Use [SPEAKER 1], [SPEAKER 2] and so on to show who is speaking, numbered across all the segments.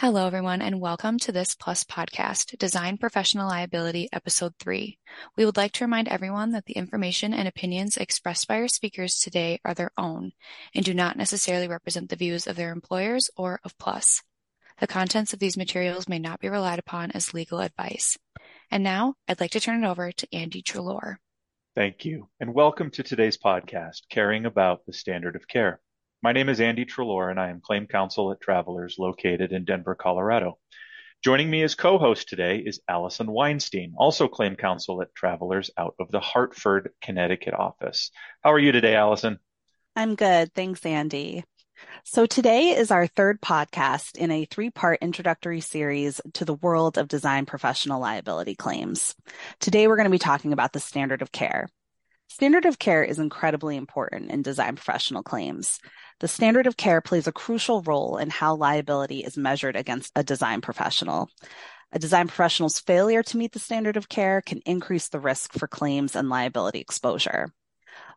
[SPEAKER 1] Hello, everyone, and welcome to this Plus podcast, Design Professional Liability, Episode 3. We would like to remind everyone that the information and opinions expressed by our speakers today are their own and do not necessarily represent the views of their employers or of Plus. The contents of these materials may not be relied upon as legal advice. And now I'd like to turn it over to Andy Treloar.
[SPEAKER 2] Thank you, and welcome to today's podcast, Caring About the Standard of Care. My name is Andy Treloar, and I am claim counsel at Travelers located in Denver, Colorado. Joining me as co-host today is Allison Weinstein, also claim counsel at Travelers out of the Hartford, Connecticut office. How are you today, Allison?
[SPEAKER 3] I'm good. Thanks, Andy. So today is our third podcast in a three-part introductory series to the world of design professional liability claims. Today we're going to be talking about the standard of care. Standard of care is incredibly important in design professional claims. The standard of care plays a crucial role in how liability is measured against a design professional. A design professional's failure to meet the standard of care can increase the risk for claims and liability exposure.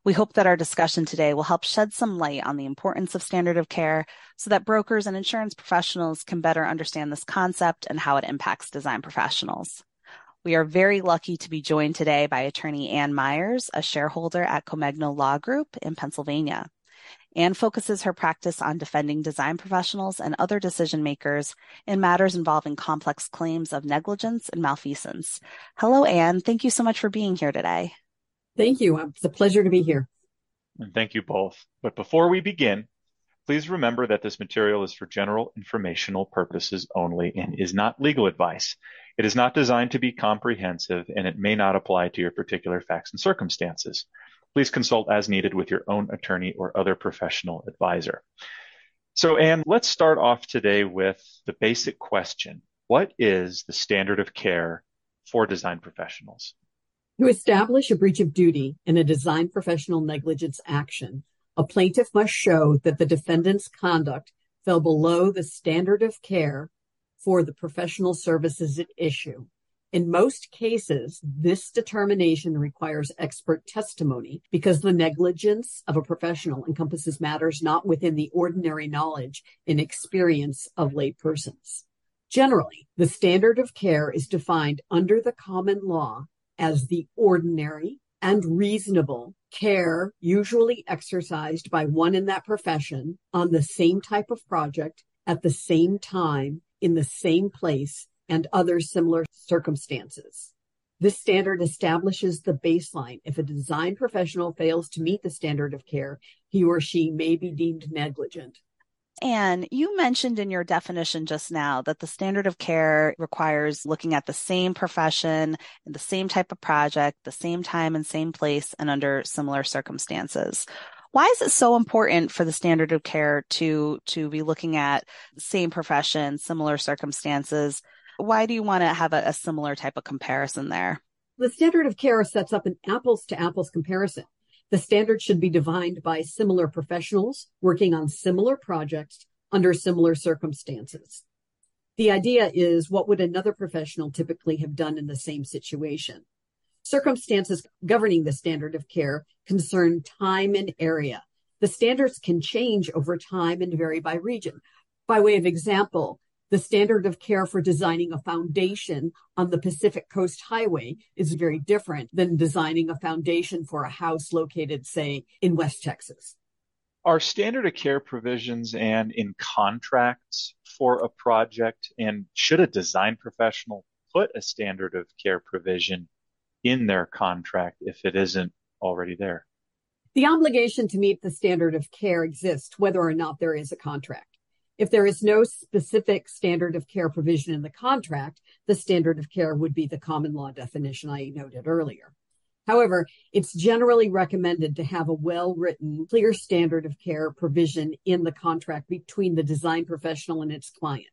[SPEAKER 3] We hope that our discussion today will help shed some light on the importance of standard of care so that brokers and insurance professionals can better understand this concept and how it impacts design professionals. We are very lucky to be joined today by attorney Anne Myers, a shareholder at Comegno Law Group in Pennsylvania. Anne focuses her practice on defending design professionals and other decision makers in matters involving complex claims of negligence and malfeasance. Hello, Anne. Thank you so much for being here today.
[SPEAKER 4] Thank you. It's a pleasure to be here.
[SPEAKER 2] And thank you both. But before we begin, please remember that this material is for general informational purposes only and is not legal advice. It is not designed to be comprehensive and it may not apply to your particular facts and circumstances. Please consult as needed with your own attorney or other professional advisor. So, Anne, let's start off today with the basic question What is the standard of care for design professionals?
[SPEAKER 4] To establish a breach of duty in a design professional negligence action, a plaintiff must show that the defendant's conduct fell below the standard of care for the professional services at issue. In most cases, this determination requires expert testimony because the negligence of a professional encompasses matters not within the ordinary knowledge and experience of laypersons. Generally, the standard of care is defined under the common law as the ordinary and reasonable care usually exercised by one in that profession on the same type of project at the same time in the same place and other similar circumstances. This standard establishes the baseline. If a design professional fails to meet the standard of care, he or she may be deemed negligent.
[SPEAKER 3] And you mentioned in your definition just now that the standard of care requires looking at the same profession and the same type of project, the same time and same place, and under similar circumstances. Why is it so important for the standard of care to to be looking at same profession, similar circumstances? Why do you want to have a, a similar type of comparison there?
[SPEAKER 4] The standard of care sets up an apples to apples comparison. The standard should be defined by similar professionals working on similar projects under similar circumstances. The idea is what would another professional typically have done in the same situation? Circumstances governing the standard of care concern time and area. The standards can change over time and vary by region. By way of example, the standard of care for designing a foundation on the Pacific Coast Highway is very different than designing a foundation for a house located, say, in West Texas.
[SPEAKER 2] Are standard of care provisions and in contracts for a project? And should a design professional put a standard of care provision in their contract if it isn't already there?
[SPEAKER 4] The obligation to meet the standard of care exists whether or not there is a contract. If there is no specific standard of care provision in the contract, the standard of care would be the common law definition I noted earlier. However, it's generally recommended to have a well written, clear standard of care provision in the contract between the design professional and its client.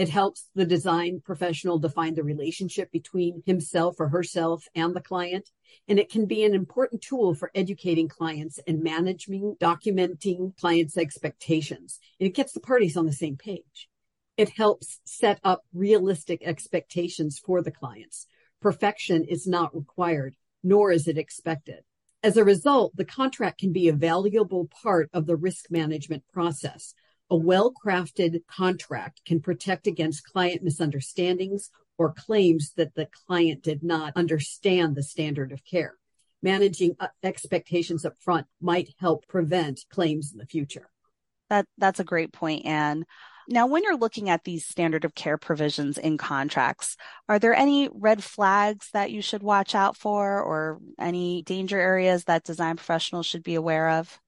[SPEAKER 4] It helps the design professional define the relationship between himself or herself and the client. And it can be an important tool for educating clients and managing, documenting clients' expectations. And it gets the parties on the same page. It helps set up realistic expectations for the clients. Perfection is not required, nor is it expected. As a result, the contract can be a valuable part of the risk management process A well-crafted contract can protect against client misunderstandings or claims that the client did not understand the standard of care. Managing uh, expectations up front might help prevent claims in the future.
[SPEAKER 3] That that's a great point, Anne. Now, when you're looking at these standard of care provisions in contracts, are there any red flags that you should watch out for or any danger areas that design professionals should be aware of?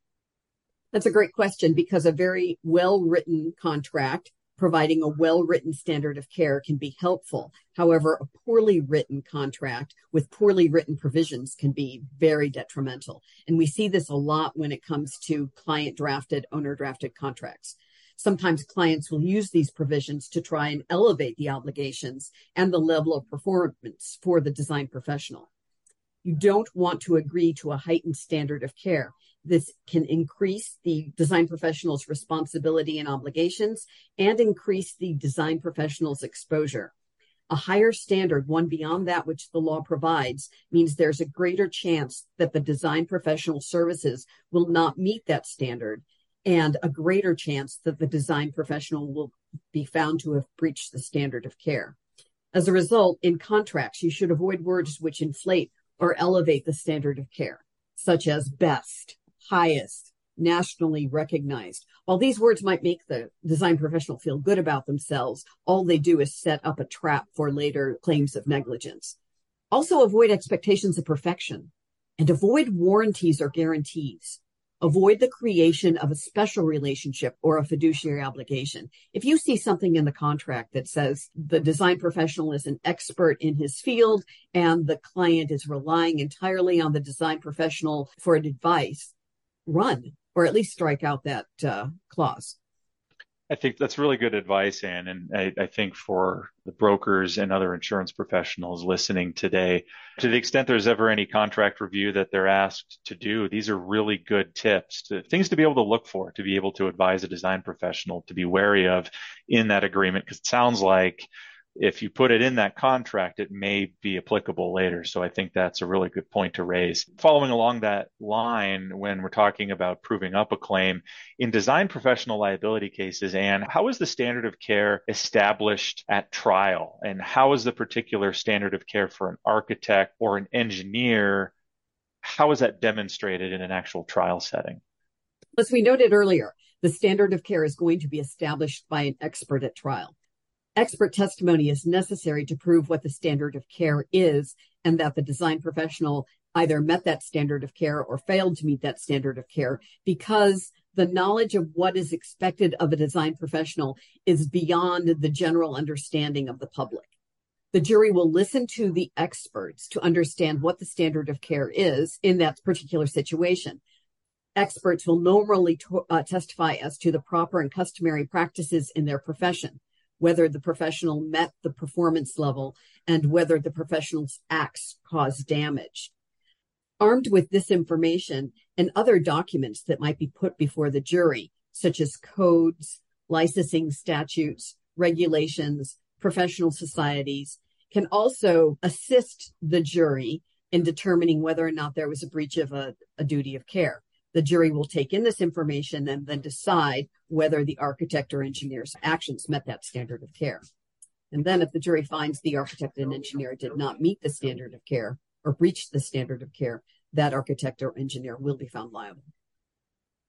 [SPEAKER 4] That's a great question because a very well written contract providing a well written standard of care can be helpful. However, a poorly written contract with poorly written provisions can be very detrimental. And we see this a lot when it comes to client drafted, owner drafted contracts. Sometimes clients will use these provisions to try and elevate the obligations and the level of performance for the design professional. You don't want to agree to a heightened standard of care. This can increase the design professional's responsibility and obligations and increase the design professional's exposure. A higher standard, one beyond that which the law provides, means there's a greater chance that the design professional services will not meet that standard and a greater chance that the design professional will be found to have breached the standard of care. As a result, in contracts, you should avoid words which inflate or elevate the standard of care, such as best, highest, nationally recognized. While these words might make the design professional feel good about themselves, all they do is set up a trap for later claims of negligence. Also avoid expectations of perfection and avoid warranties or guarantees. Avoid the creation of a special relationship or a fiduciary obligation. If you see something in the contract that says the design professional is an expert in his field and the client is relying entirely on the design professional for advice, run or at least strike out that uh, clause.
[SPEAKER 2] I think that's really good advice, Anne. And I, I, think for the brokers and other insurance professionals listening today, to the extent there's ever any contract review that they're asked to do, these are really good tips, to, things to be able to look for, to be able to advise a design professional to be wary of in that agreement. Because it sounds like if you put it in that contract, it may be applicable later. So I think that's a really good point to raise. Following along that line, when we're talking about proving up a claim in design professional liability cases, and how is the standard of care established at trial? And how is the particular standard of care for an architect or an engineer? How is that demonstrated in an actual trial setting?
[SPEAKER 4] As we noted earlier, the standard of care is going to be established by an expert at trial expert testimony is necessary to prove what the standard of care is and that the design professional either met that standard of care or failed to meet that standard of care because the knowledge of what is expected of a design professional is beyond the general understanding of the public. The jury will listen to the experts to understand what the standard of care is in that particular situation. Experts will normally uh, testify as to the proper and customary practices in their profession whether the professional met the performance level and whether the professional's acts caused damage. Armed with this information and other documents that might be put before the jury, such as codes, licensing statutes, regulations, professional societies, can also assist the jury in determining whether or not there was a breach of a, a duty of care. The jury will take in this information and then decide whether the architect or engineer's actions met that standard of care. And then if the jury finds the architect and engineer did not meet the standard of care or breached the standard of care, that architect or engineer will be found liable.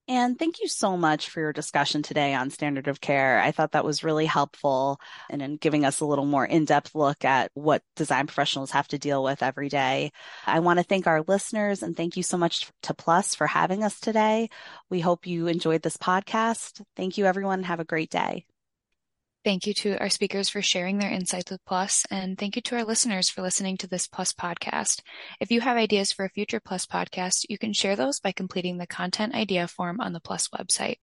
[SPEAKER 3] And thank you so much for your discussion today on standard of care. I thought that was really helpful and in giving us a little more in-depth look at what design professionals have to deal with every day. I want to thank our listeners and thank you so much to Plus for having us today. We hope you enjoyed this podcast. Thank you everyone. Have a great day.
[SPEAKER 1] Thank you to our speakers for sharing their insights with Plus, and thank you to our listeners for listening to this Plus podcast. If you have ideas for a future Plus podcast, you can share those by completing the content idea form on the Plus website.